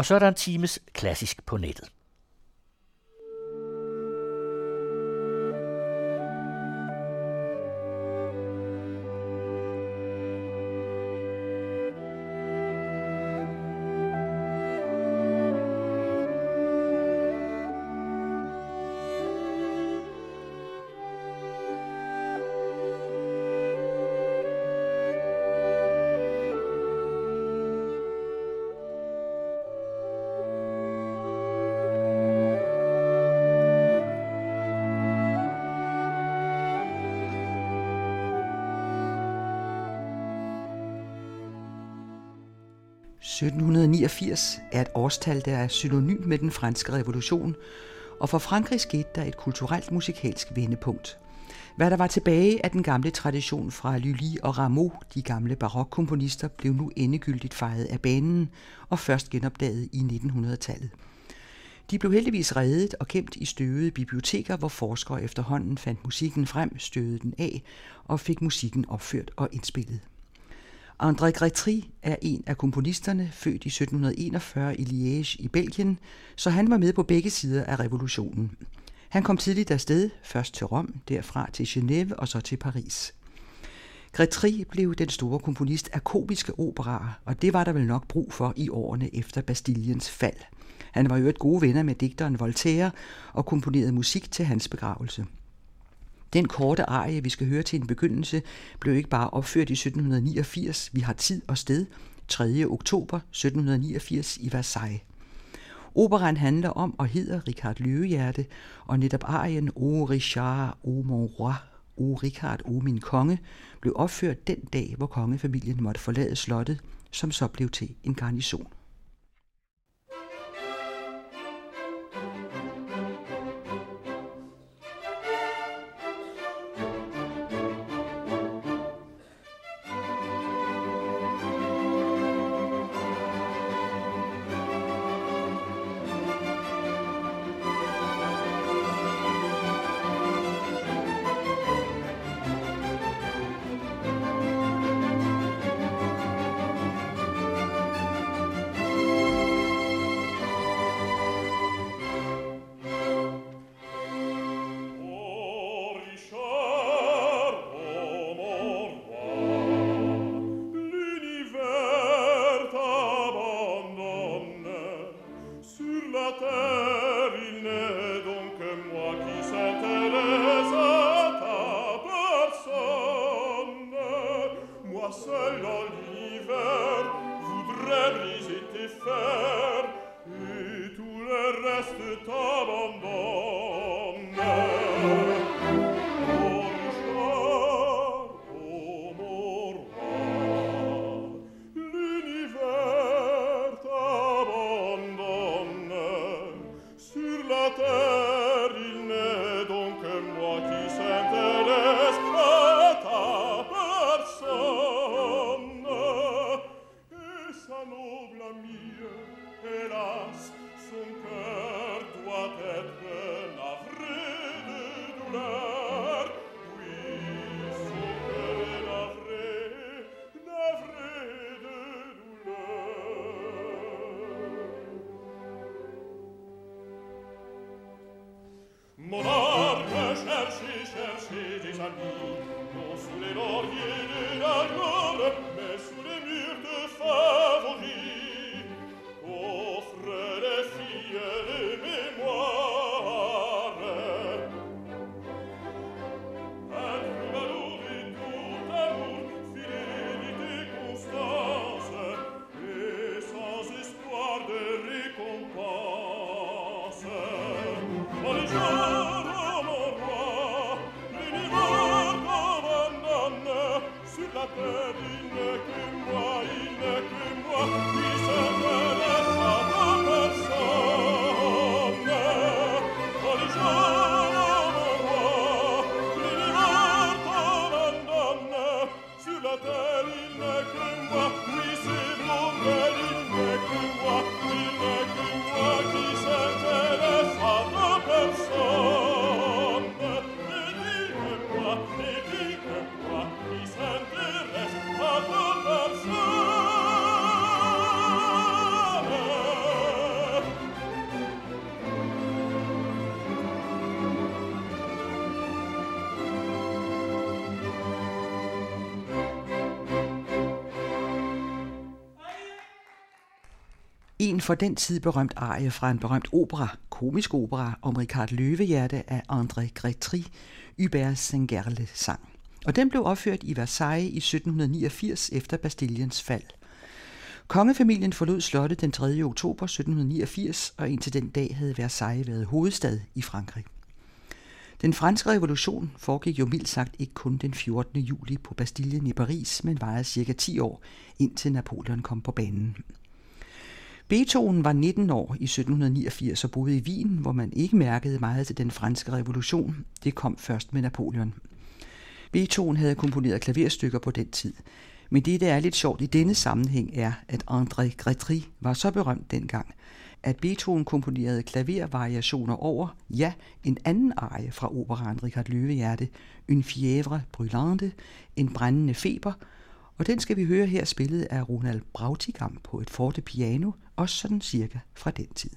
Og så er der en times klassisk på nettet. (1789) er et årstal, der er synonym med den franske revolution, og for Frankrig skete der et kulturelt musikalsk vendepunkt. Hvad der var tilbage af den gamle tradition fra Lully og Rameau, de gamle barokkomponister, blev nu endegyldigt fejet af banen og først genopdaget i 1900-tallet. De blev heldigvis reddet og gemt i støvede biblioteker, hvor forskere efterhånden fandt musikken frem, støvede den af og fik musikken opført og indspillet. André Gretry er en af komponisterne, født i 1741 i Liège i Belgien, så han var med på begge sider af revolutionen. Han kom tidligt afsted, først til Rom, derfra til Genève og så til Paris. Gretry blev den store komponist af komiske operaer, og det var der vel nok brug for i årene efter Bastiliens fald. Han var jo et gode venner med digteren Voltaire og komponerede musik til hans begravelse. Den korte arie, vi skal høre til en begyndelse, blev ikke bare opført i 1789, vi har tid og sted, 3. oktober 1789 i Versailles. Operaen handler om og hedder Richard Løvehjerte, og netop arien O Richard, O mon roi, O Richard, O min konge, blev opført den dag, hvor kongefamilien måtte forlade slottet, som så blev til en garnison. En for den tid berømt arie fra en berømt opera, komisk opera om Richard Løvehjerte af André Gretry, Hubert Sengerle sang. Og den blev opført i Versailles i 1789 efter Bastilliens fald. Kongefamilien forlod slottet den 3. oktober 1789, og indtil den dag havde Versailles været hovedstad i Frankrig. Den franske revolution foregik jo mildt sagt ikke kun den 14. juli på Bastillen i Paris, men varede cirka 10 år, indtil Napoleon kom på banen. Beethoven var 19 år i 1789 og boede i Wien, hvor man ikke mærkede meget til den franske revolution. Det kom først med Napoleon. Beethoven havde komponeret klaverstykker på den tid. Men det, der er lidt sjovt i denne sammenhæng, er, at André Gretry var så berømt dengang, at Beethoven komponerede klavervariationer over, ja, en anden arie fra operaen Richard Løvehjerte, Une fièvre brûlante, en brændende feber, og den skal vi høre her spillet af Ronald Brautigam på et forte piano, også sådan cirka fra den tid.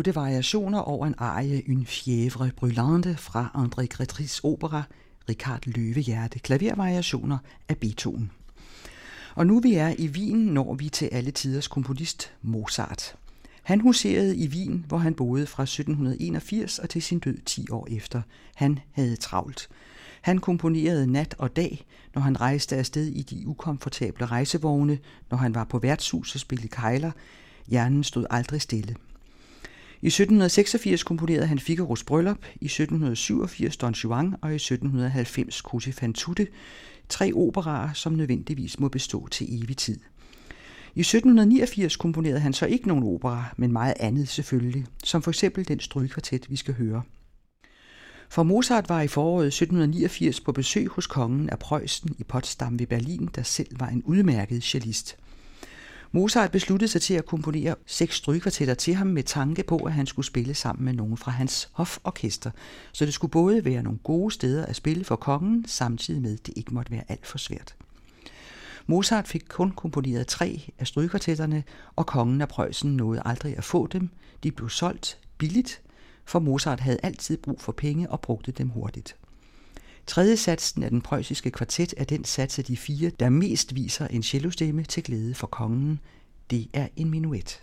Otte variationer over en arie Une fièvre brûlante fra André Gretris opera Richard Løvehjerte, klavervariationer af Beethoven. Og nu vi er i Wien, når vi til alle tiders komponist Mozart. Han huserede i Wien, hvor han boede fra 1781 og til sin død 10 år efter. Han havde travlt. Han komponerede nat og dag, når han rejste afsted i de ukomfortable rejsevogne, når han var på værtshus og spillede kejler. Hjernen stod aldrig stille. I 1786 komponerede han Figaros Bryllup, i 1787 Don Juan og i 1790 Così fan tutte, tre operaer, som nødvendigvis må bestå til evig tid. I 1789 komponerede han så ikke nogen opera, men meget andet selvfølgelig, som for eksempel den strygkvartet, vi skal høre. For Mozart var i foråret 1789 på besøg hos kongen af Preussen i Potsdam ved Berlin, der selv var en udmærket cellist. Mozart besluttede sig til at komponere seks strygekvartetter til ham med tanke på, at han skulle spille sammen med nogen fra hans hoforkester, så det skulle både være nogle gode steder at spille for kongen, samtidig med, at det ikke måtte være alt for svært. Mozart fik kun komponeret tre af strygekvartetterne, og kongen af Preussen nåede aldrig at få dem. De blev solgt billigt, for Mozart havde altid brug for penge og brugte dem hurtigt. Tredje satsen af den preussiske kvartet er den sats af de fire, der mest viser en cellostemme til glæde for kongen. Det er en minuet.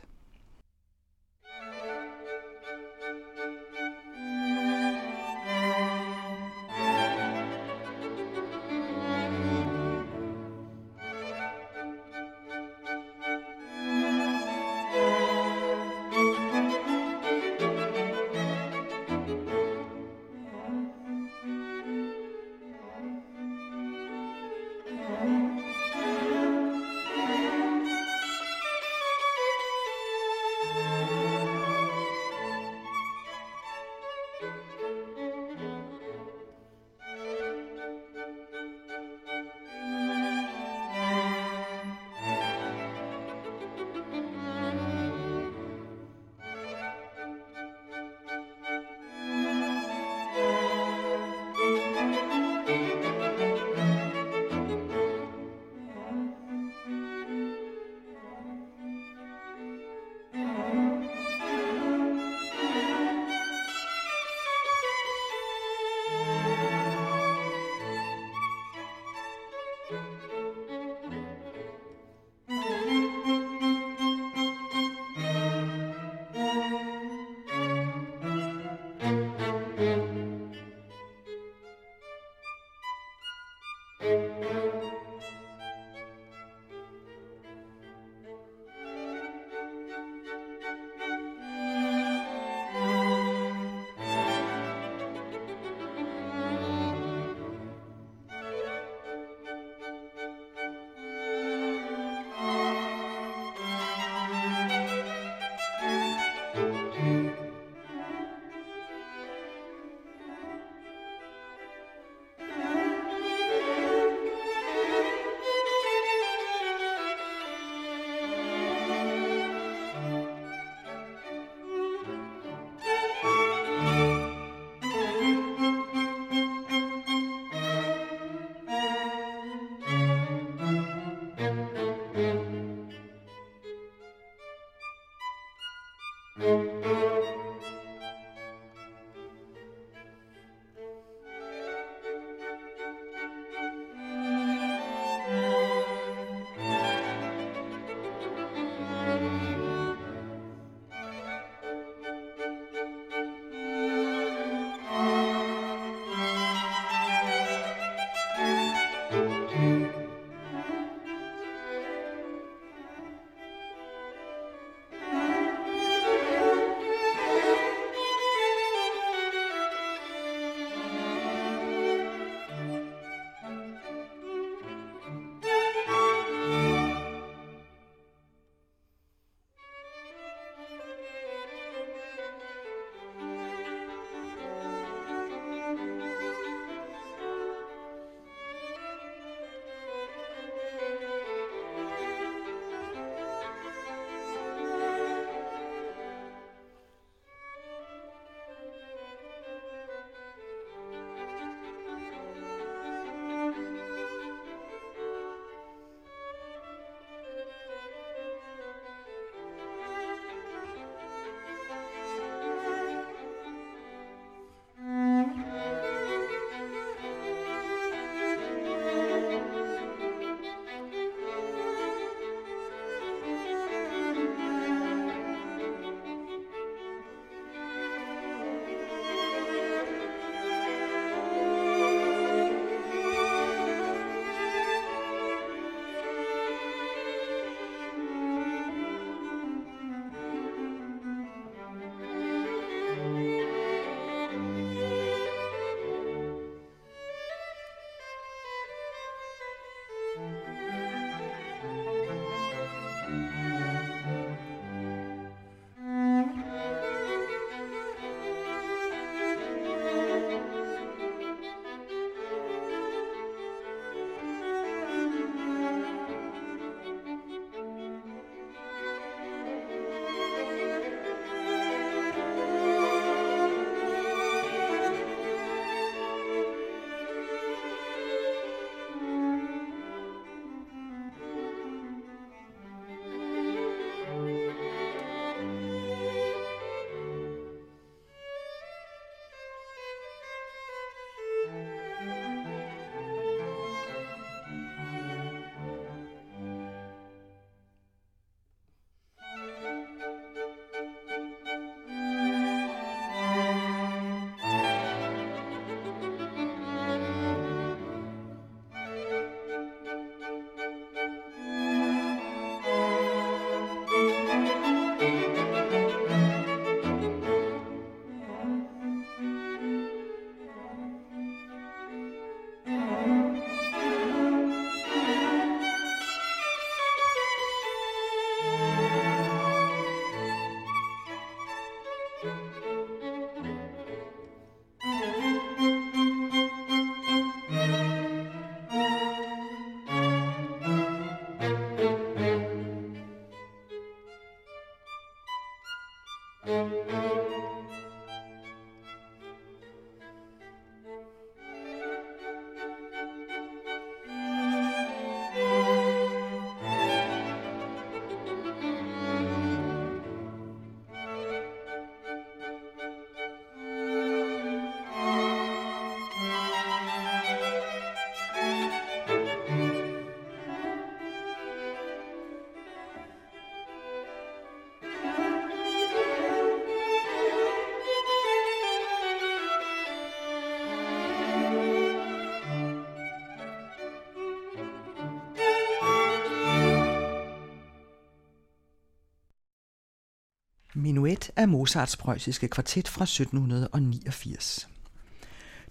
Minuet af Mozarts preussiske kvartet fra 1789.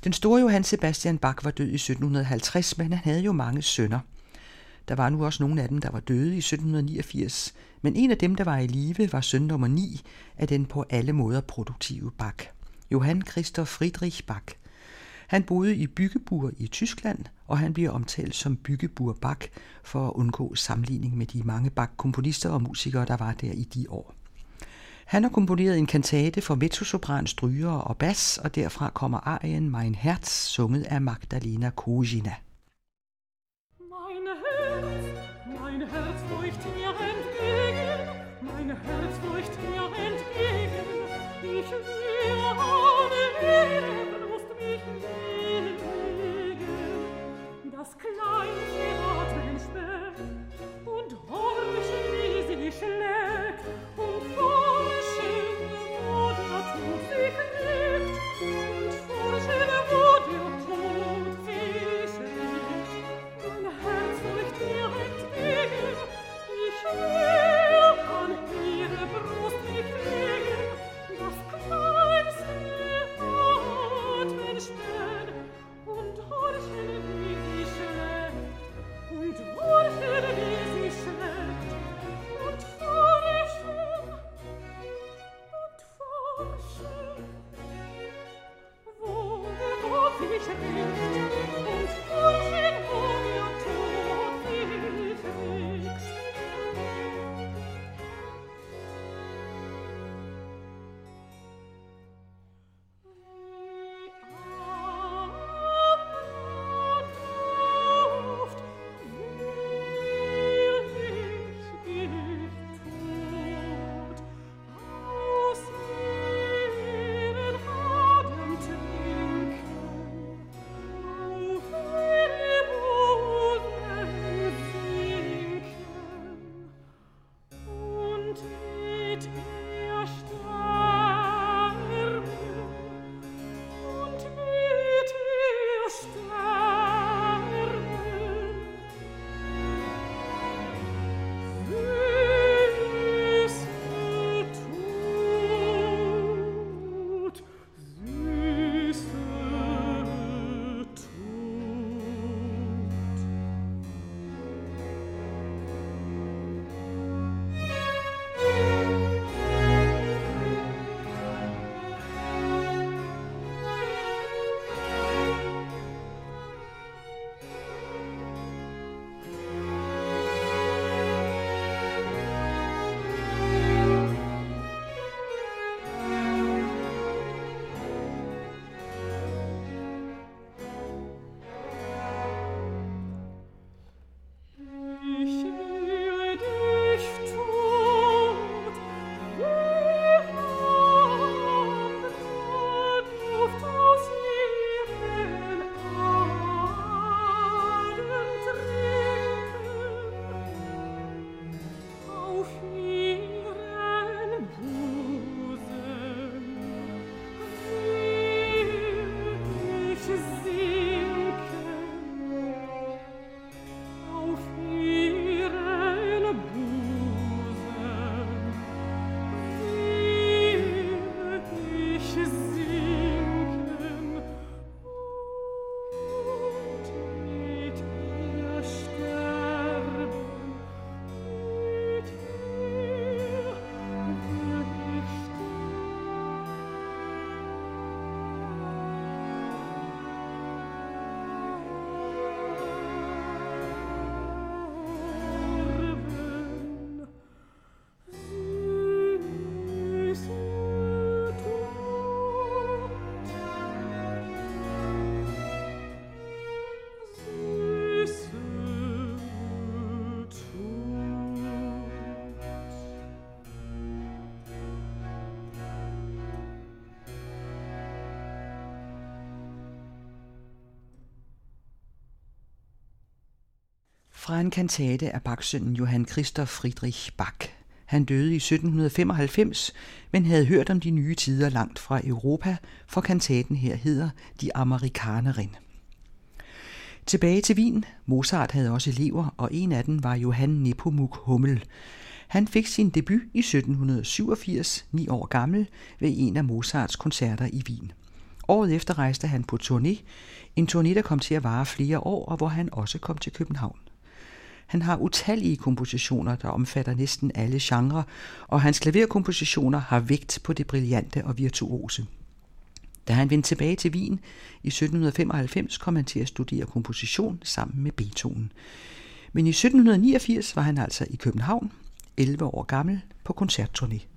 Den store Johann Sebastian Bach var død i 1750, men han havde jo mange sønner. Der var nu også nogle af dem, der var døde i 1789, men en af dem, der var i live, var søn nummer 9 af den på alle måder produktive Bach. Johann Christoph Friedrich Bach. Han boede i Byggebur i Tyskland, og han bliver omtalt som Byggebur Bach for at undgå sammenligning med de mange Bach-komponister og musikere, der var der i de år. Han har komponeret en kantate for mezzosopran, stryger og bas, og derfra kommer arien Mein Herz, sunget af Magdalena Kojina. Mein Herz, mein Herz feucht mir entgegen, mein Herz feucht mir entgegen, ich will alle ihre Brust mich legen, das kleine Fra en kantate af Bachsønnen Johann Christoph Friedrich Bach. Han døde i 1795, men havde hørt om de nye tider langt fra Europa, for kantaten her hedder De Amerikanerin. Tilbage til Wien. Mozart havde også elever, og en af dem var Johann Nepomuk Hummel. Han fik sin debut i 1787, ni år gammel, ved en af Mozarts koncerter i Wien. Året efter rejste han på turné, en turné, der kom til at vare flere år, og hvor han også kom til København. Han har utallige kompositioner, der omfatter næsten alle genrer, og hans klaverkompositioner har vægt på det brillante og virtuose. Da han vendte tilbage til Wien i 1795, kom han til at studere komposition sammen med Beethoven. Men i 1789 var han altså i København, 11 år gammel, på koncertturné.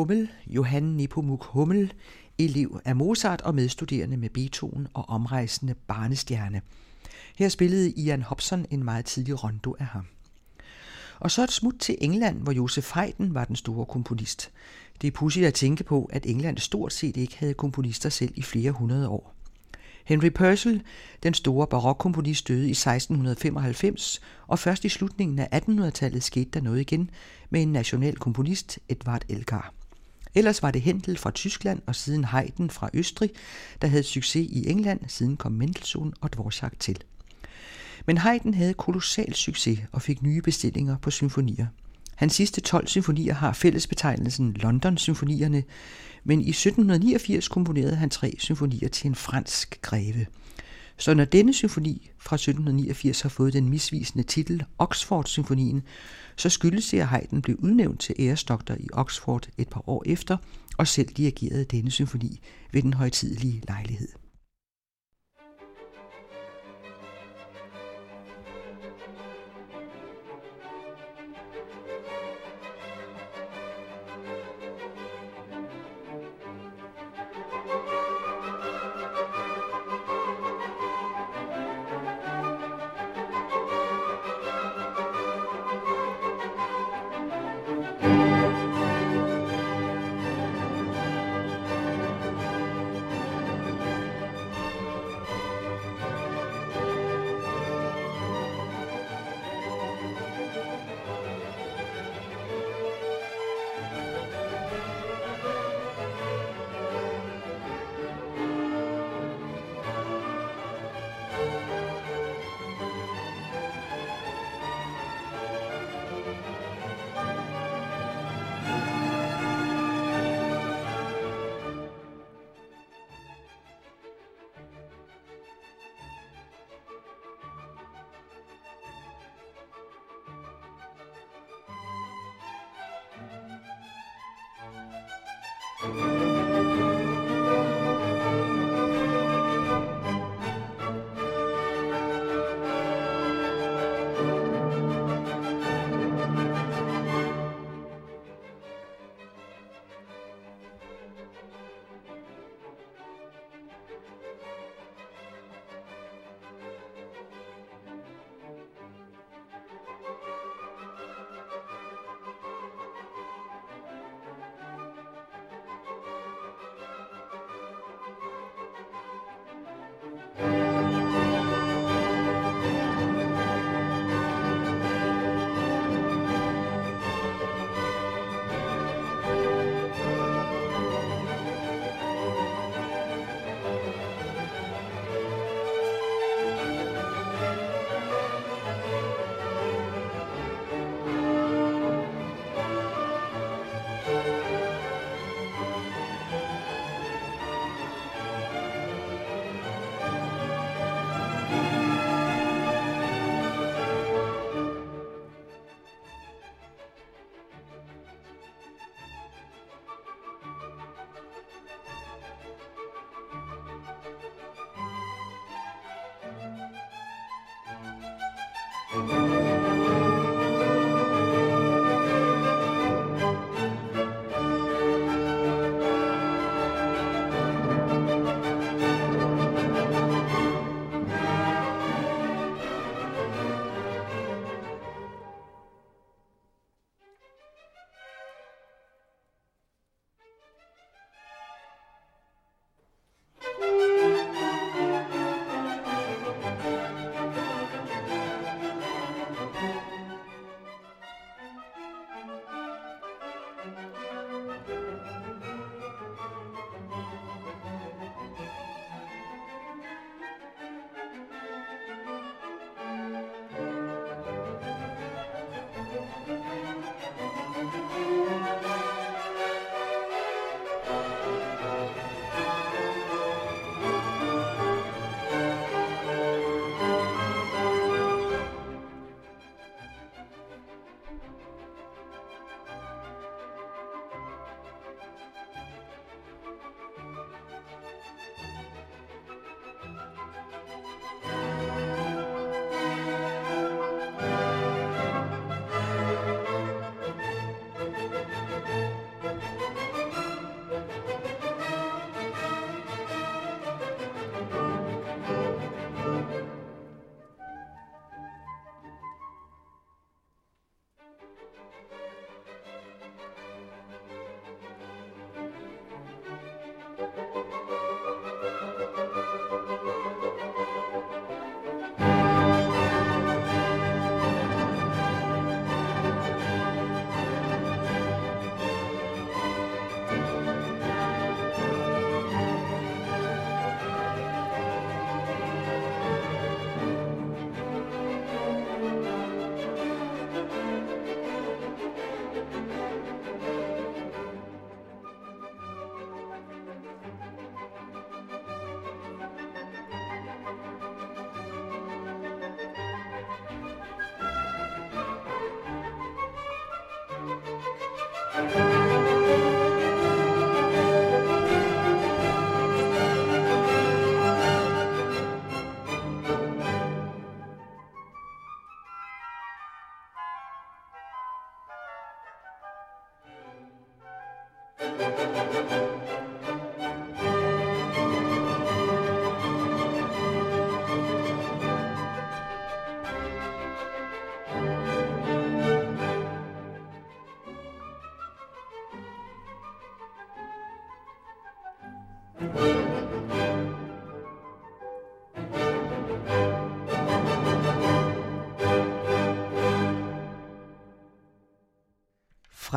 Hummel, Johann Nepomuk Hummel, elev af Mozart og medstuderende med Beethoven og omrejsende barnestjerne. Her spillede Ian Hobson en meget tidlig rondo af ham. Og så et smut til England, hvor Josef Haydn var den store komponist. Det er pudsigt at tænke på, at England stort set ikke havde komponister selv i flere hundrede år. Henry Purcell, den store barokkomponist, døde i 1695, og først i slutningen af 1800-tallet skete der noget igen med en national komponist, Edvard Elgar. Ellers var det Händel fra Tyskland og siden Haydn fra Østrig, der havde succes i England, siden kom Mendelssohn og Dvorak til. Men Haydn havde kolossal succes og fik nye bestillinger på symfonier. Hans sidste 12 symfonier har fællesbetegnelsen London-symfonierne, men i 1789 komponerede han tre symfonier til en fransk greve. Så når denne symfoni fra 1789 har fået den misvisende titel Oxford-symfonien, så skyldes det, at Haydn blev udnævnt til æresdoktor i Oxford et par år efter, og selv dirigerede denne symfoni ved den højtidelige lejlighed.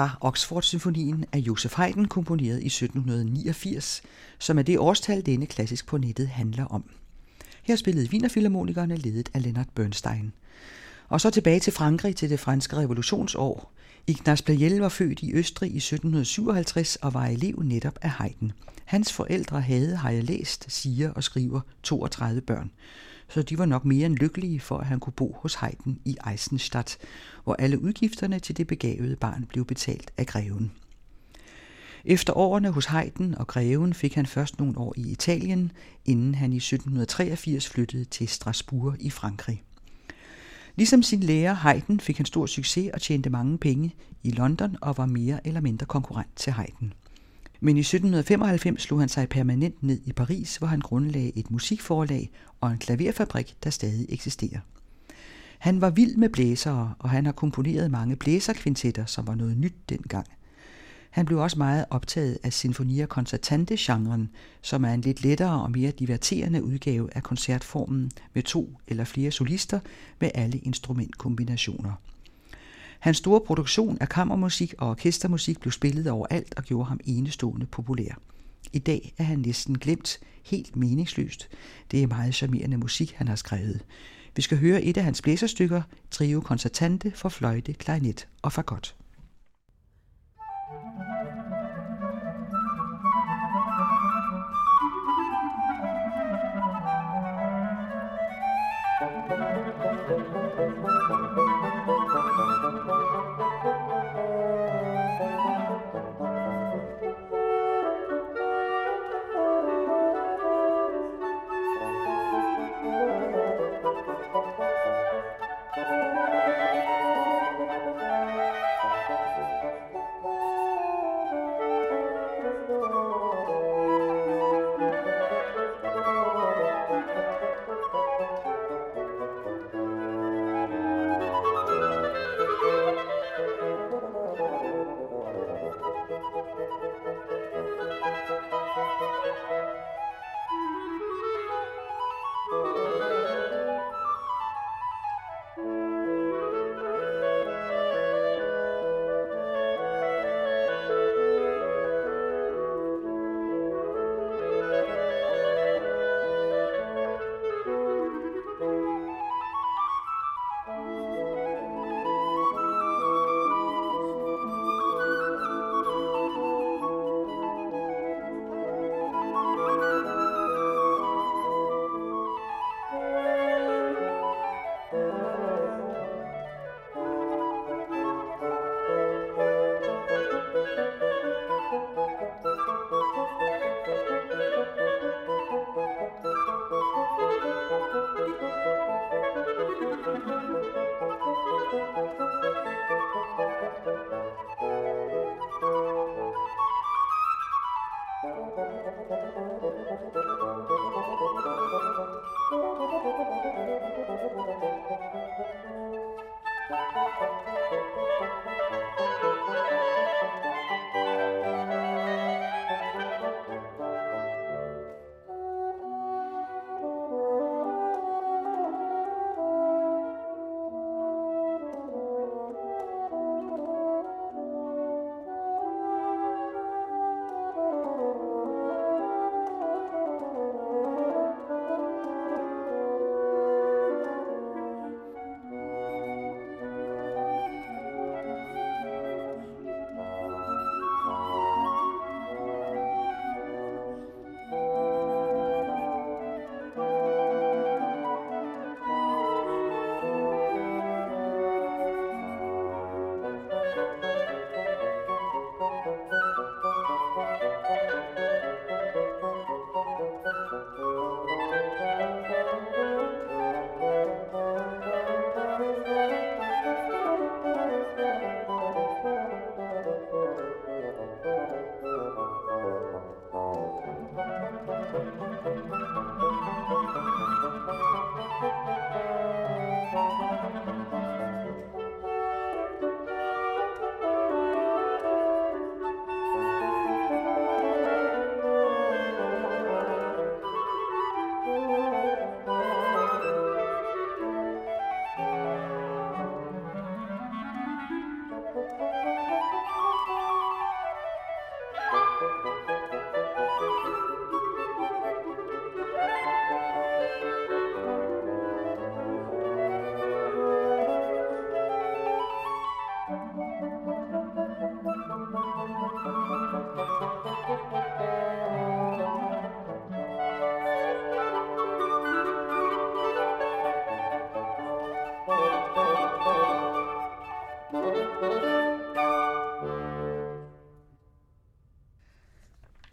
Fra Oxford-symfonien af Josef Haydn, komponeret i 1789, som er det årstal, denne klassisk på nettet handler om. Her spillede Wienerfilharmonikerne ledet af Leonard Bernstein. Og så tilbage til Frankrig til det franske revolutionsår. Ignaz Pleyel var født i Østrig i 1757 og var elev netop af Haydn. Hans forældre havde, har jeg læst, siger og skriver 32 børn så de var nok mere end lykkelige for, at han kunne bo hos Haydn i Eisenstadt, hvor alle udgifterne til det begavede barn blev betalt af greven. Efter årene hos Haydn og greven fik han først nogle år i Italien, inden han i 1783 flyttede til Strasbourg i Frankrig. Ligesom sin lærer Haydn fik han stor succes og tjente mange penge i London og var mere eller mindre konkurrent til Haydn. Men i 1795 slog han sig permanent ned i Paris, hvor han grundlagde et musikforlag og en klaverfabrik, der stadig eksisterer. Han var vild med blæsere, og han har komponeret mange blæserkvintetter, som var noget nyt dengang. Han blev også meget optaget af sinfonier concertante-genren, som er en lidt lettere og mere diverterende udgave af koncertformen med to eller flere solister med alle instrumentkombinationer. Hans store produktion af kammermusik og orkestermusik blev spillet overalt og gjorde ham enestående populær. I dag er han næsten glemt, helt meningsløst. Det er meget charmerende musik, han har skrevet. Vi skal høre et af hans blæserstykker, Trio Concertante for fløjte, klarinet og fagot.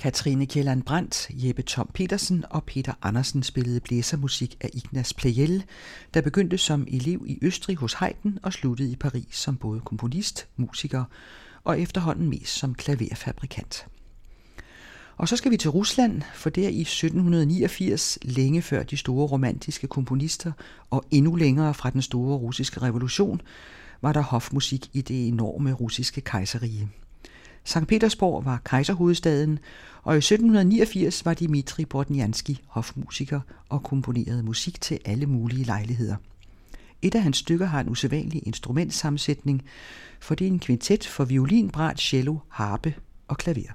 Katrine Kjelland Brandt, Jeppe Tom Petersen og Peter Andersen spillede blæsermusik af Ignaz Pleyel, der begyndte som elev i Østrig hos Haydn og sluttede i Paris som både komponist, musiker og efterhånden mest som klaverfabrikant. Og så skal vi til Rusland, for der i 1789, længe før de store romantiske komponister og endnu længere fra den store russiske revolution, var der hofmusik i det enorme russiske kejserrige. Sankt Petersborg var kejserhovedstaden, og i 1789 var Dmitri Bortnianski hofmusiker og komponerede musik til alle mulige lejligheder. Et af hans stykker har en usædvanlig instrumentsammensætning, for det er en kvintet for violin, brat, cello, harpe og klaver.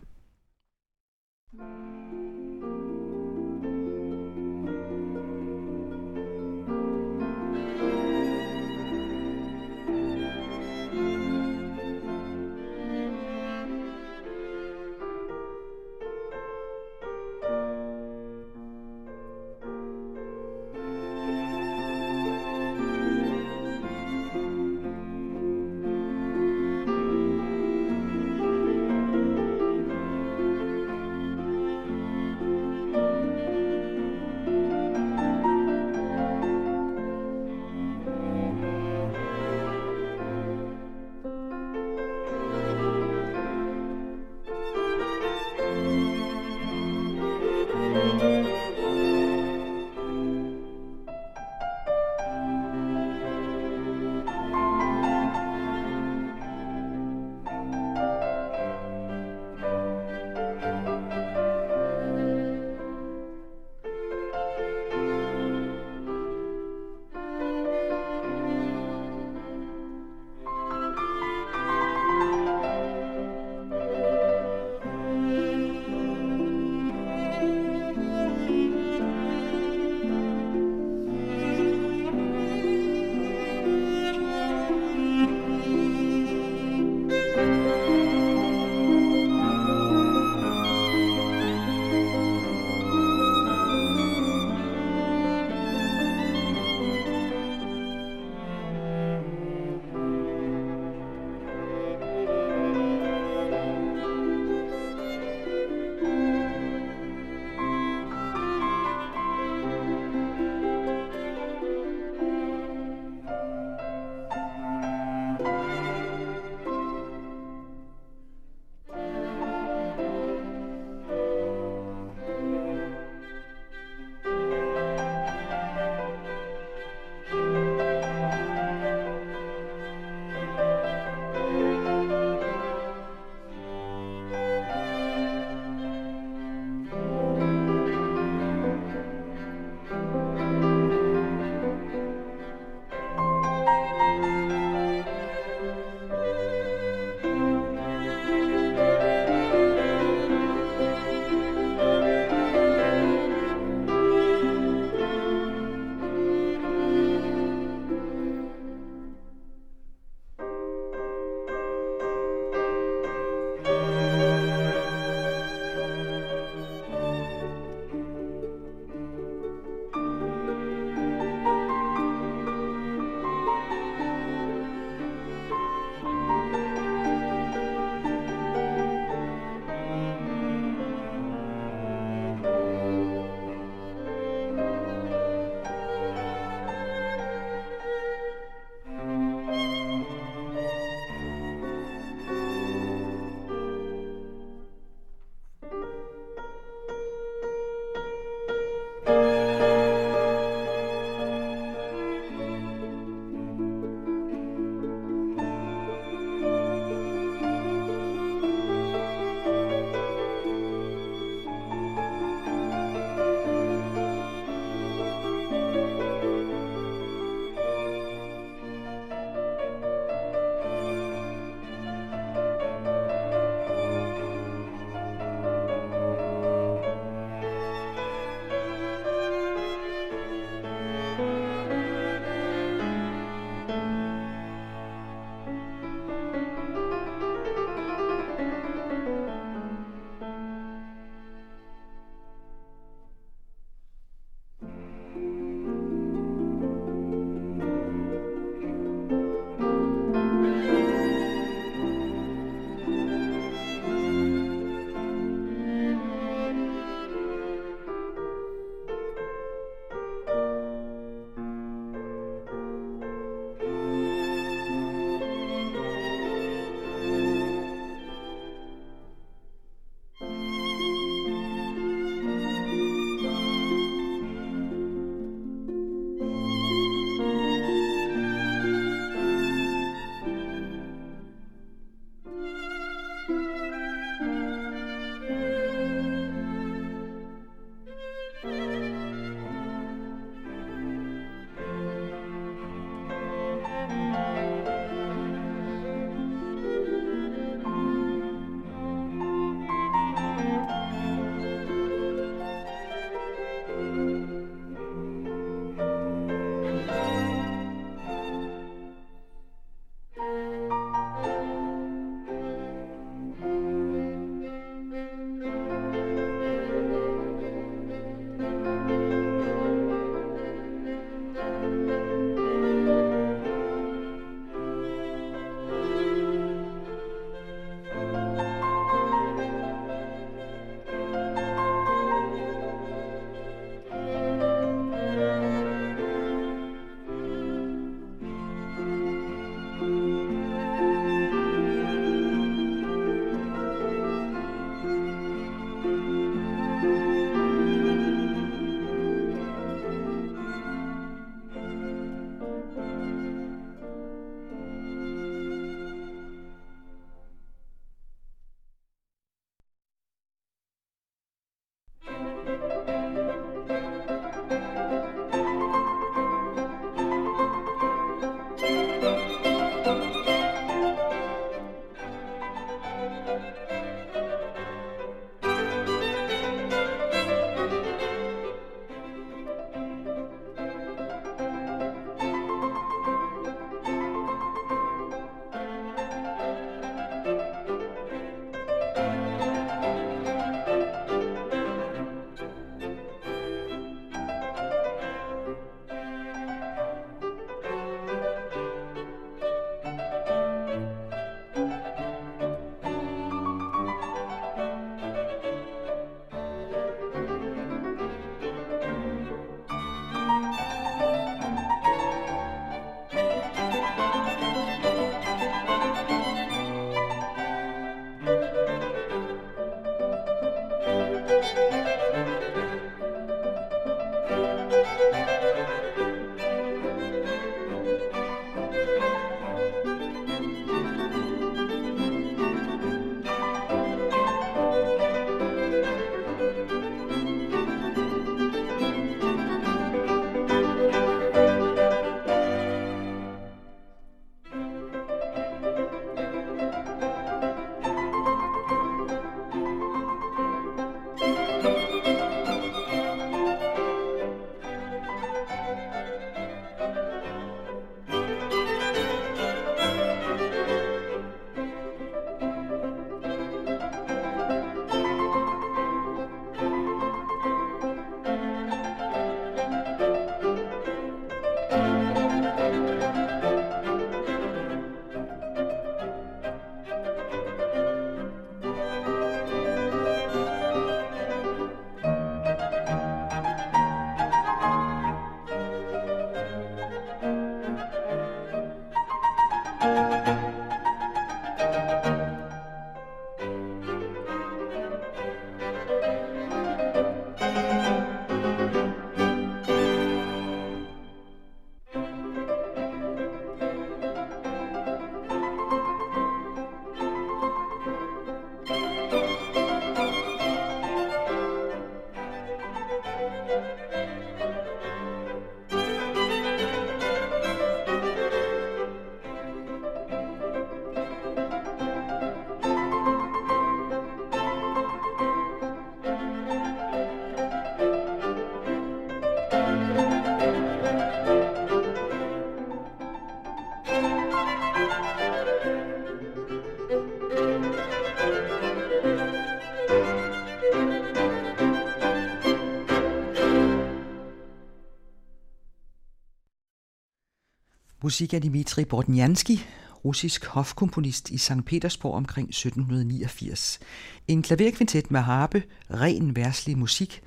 Musik af Dmitri Bortnjanski, russisk hofkomponist i St. Petersborg omkring 1789. En klaverkvintet med harpe, ren værslig musik,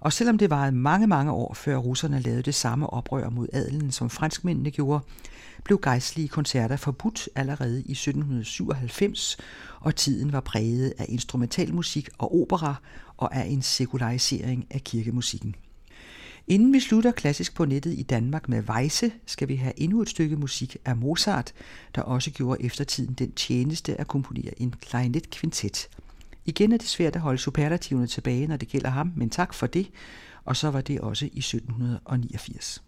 og selvom det varede mange, mange år før russerne lavede det samme oprør mod adelen, som franskmændene gjorde, blev gejstlige koncerter forbudt allerede i 1797, og tiden var præget af instrumentalmusik og opera og af en sekularisering af kirkemusikken. Inden vi slutter klassisk på nettet i Danmark med Weisse, skal vi have endnu et stykke musik af Mozart, der også gjorde eftertiden den tjeneste at komponere en klarinetkvintet. Igen er det svært at holde superlativerne tilbage, når det gælder ham, men tak for det, og så var det også i 1789.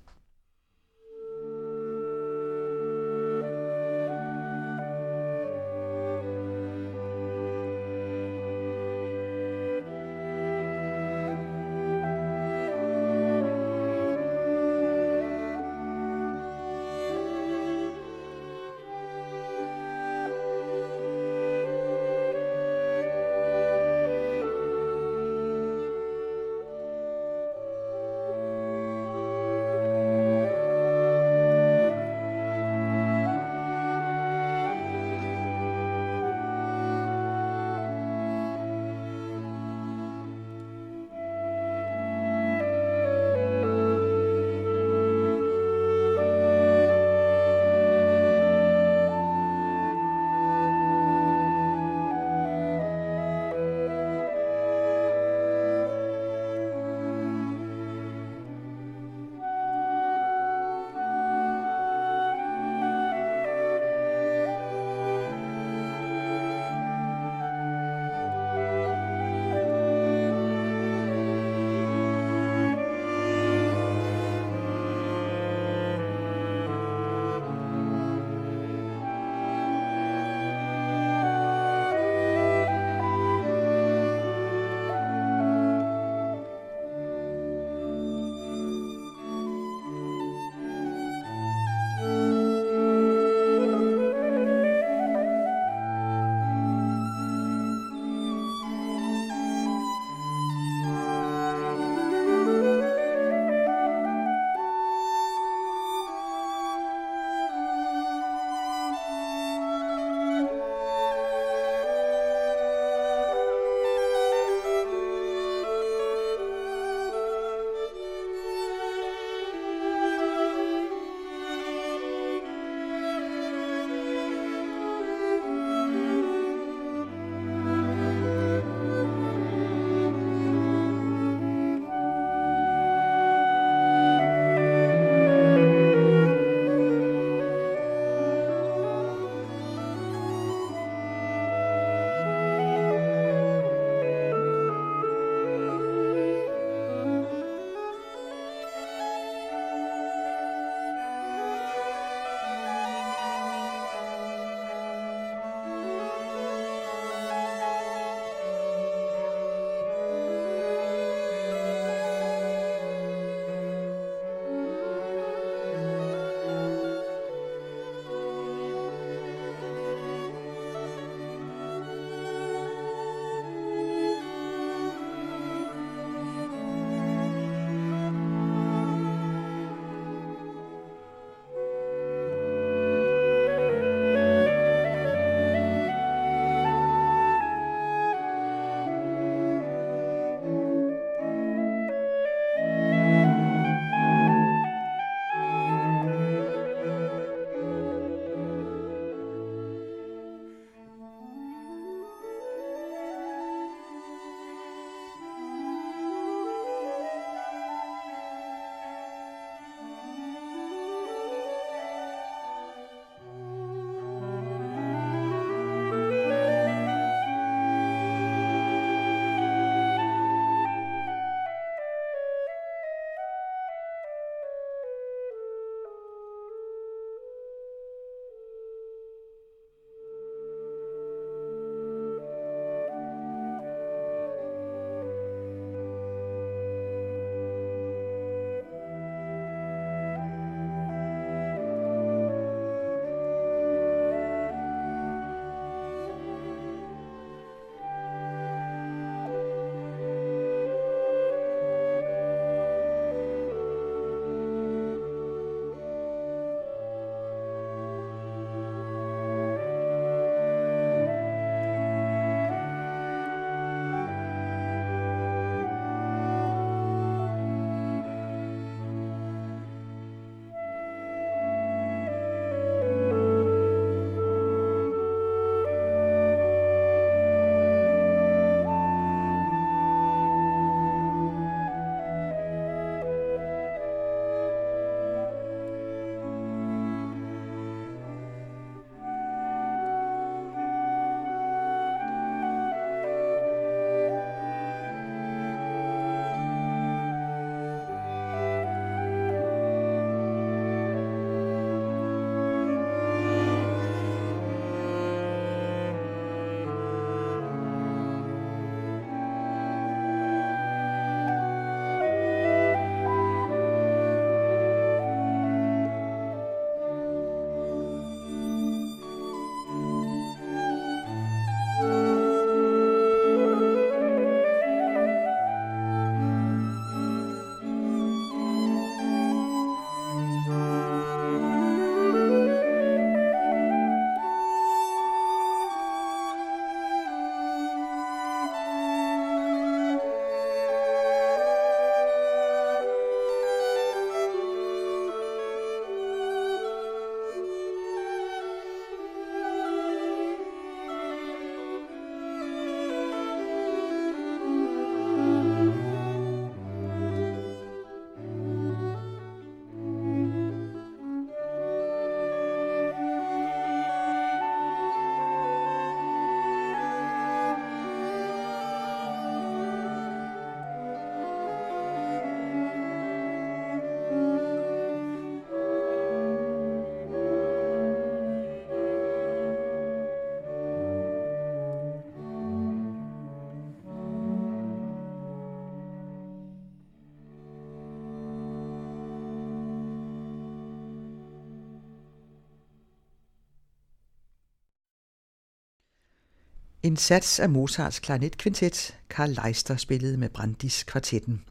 En sats af Mozarts klarinetkvintet, Karl Leister spillede med Brandis kvartetten.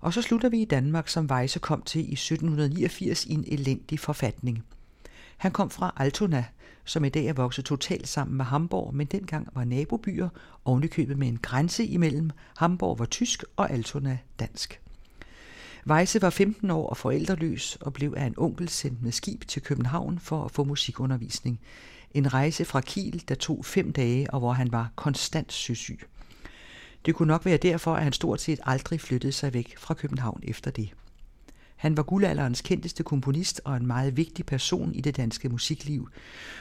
Og så slutter vi i Danmark, som Weisse kom til i 1789 i en elendig forfatning. Han kom fra Altona, som i dag er vokset totalt sammen med Hamburg, men dengang var nabobyer ovenikøbet med en grænse imellem. Hamburg var tysk og Altona dansk. Weisse var 15 år og forældreløs og blev af en onkel sendt med skib til København for at få musikundervisning. En rejse fra Kiel, der tog fem dage, og hvor han var konstant søsyg. Det kunne nok være derfor, at han stort set aldrig flyttede sig væk fra København efter det. Han var guldalderens kendteste komponist og en meget vigtig person i det danske musikliv.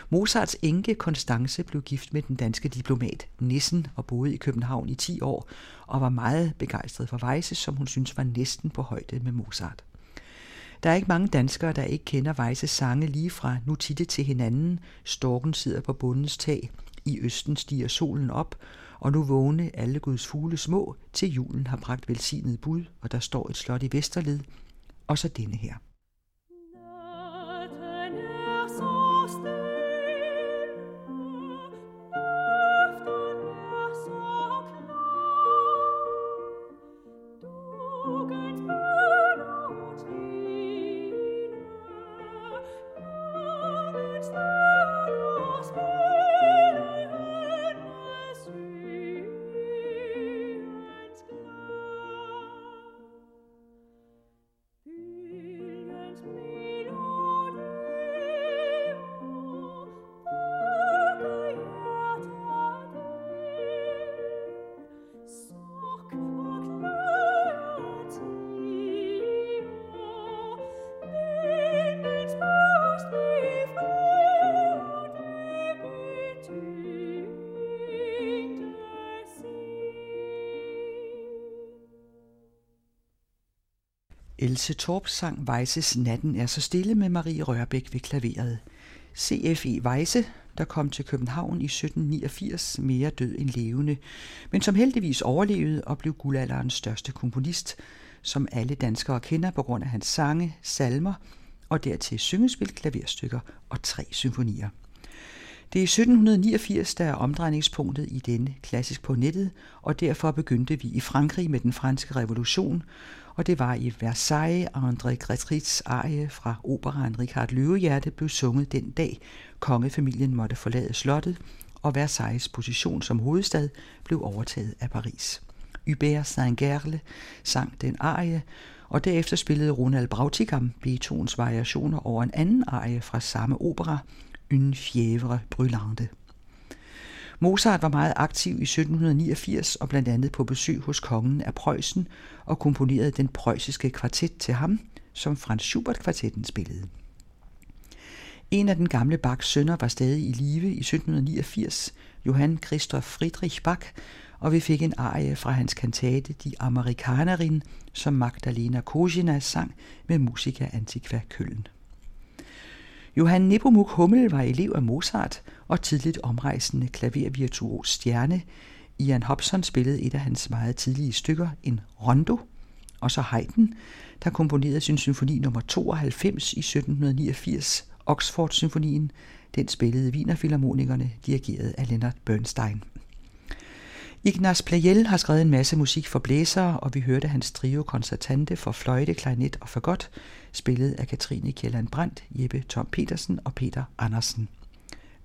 Mozarts enke Konstance blev gift med den danske diplomat Nissen og boede i København i 10 år og var meget begejstret for Weisse, som hun synes var næsten på højde med Mozart. Der er ikke mange danskere, der ikke kender Weisses sange lige fra Nu titte til hinanden, Storken sidder på bundens tag, I østen stiger solen op, og nu vågne alle Guds fugle små, til julen har bragt velsignet bud, og der står et slot i Vesterled, og så denne her. Else Torp sang Weisses Natten er så stille med Marie Rørbæk ved klaveret. C.F.E. Weisse, der kom til København i 1789, mere død end levende, men som heldigvis overlevede og blev guldalderens største komponist, som alle danskere kender på grund af hans sange, salmer og dertil syngespil, klaverstykker og tre symfonier. Det er 1789, der er omdrejningspunktet i denne klassisk på nettet, og derfor begyndte vi i Frankrig med den franske revolution, og det var i Versailles, André Gretrits arie fra operaen Richard Løvehjerte blev sunget den dag, kongefamilien måtte forlade slottet, og Versailles position som hovedstad blev overtaget af Paris. Hubert Saint-Gerle sang den arie, og derefter spillede Ronald Brautigam Beethovens variationer over en anden arie fra samme opera, Une fièvre brûlante. Mozart var meget aktiv i 1789 og blandt andet på besøg hos kongen af Preussen og komponerede den preussiske kvartet til ham, som Franz Schubert-kvartetten spillede. En af den gamle Bachs sønner var stadig i live i 1789, Johann Christoph Friedrich Bach, og vi fik en arie fra hans kantate De Amerikanerin, som Magdalena Kozina sang med musiker Antiqua Køln. Johann Nepomuk Hummel var elev af Mozart og tidligt omrejsende klavervirtuos stjerne. Ian Hobson spillede et af hans meget tidlige stykker, en rondo, og så Haydn, der komponerede sin symfoni nummer 92 i 1789, Oxford-symfonien. Den spillede Wienerfilharmonikerne, dirigeret af Leonard Bernstein. Ignaz Pleyel har skrevet en masse musik for blæsere, og vi hørte hans trio koncertante for fløjte, klarinet og fagot, spillet af Katrine Kjelland Brandt, Jeppe Tom Petersen og Peter Andersen.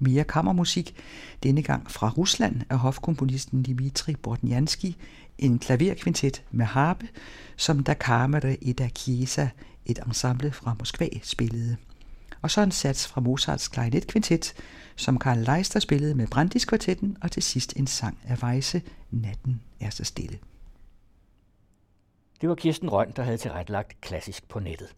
Mere kammermusik, denne gang fra Rusland af hofkomponisten Dmitri Bortnyansky, en klaverkvintet med harpe, som Da Kamere i Da Chiesa, et ensemble fra Moskva, spillede. Og så en sats fra Mozarts klarinetkvintet, som Karl Leister spillede med Brandis kvartetten, og til sidst en sang af Weisse, Natten er så stille. Det var Kirsten Røn, der havde tilrettelagt klassisk på nettet.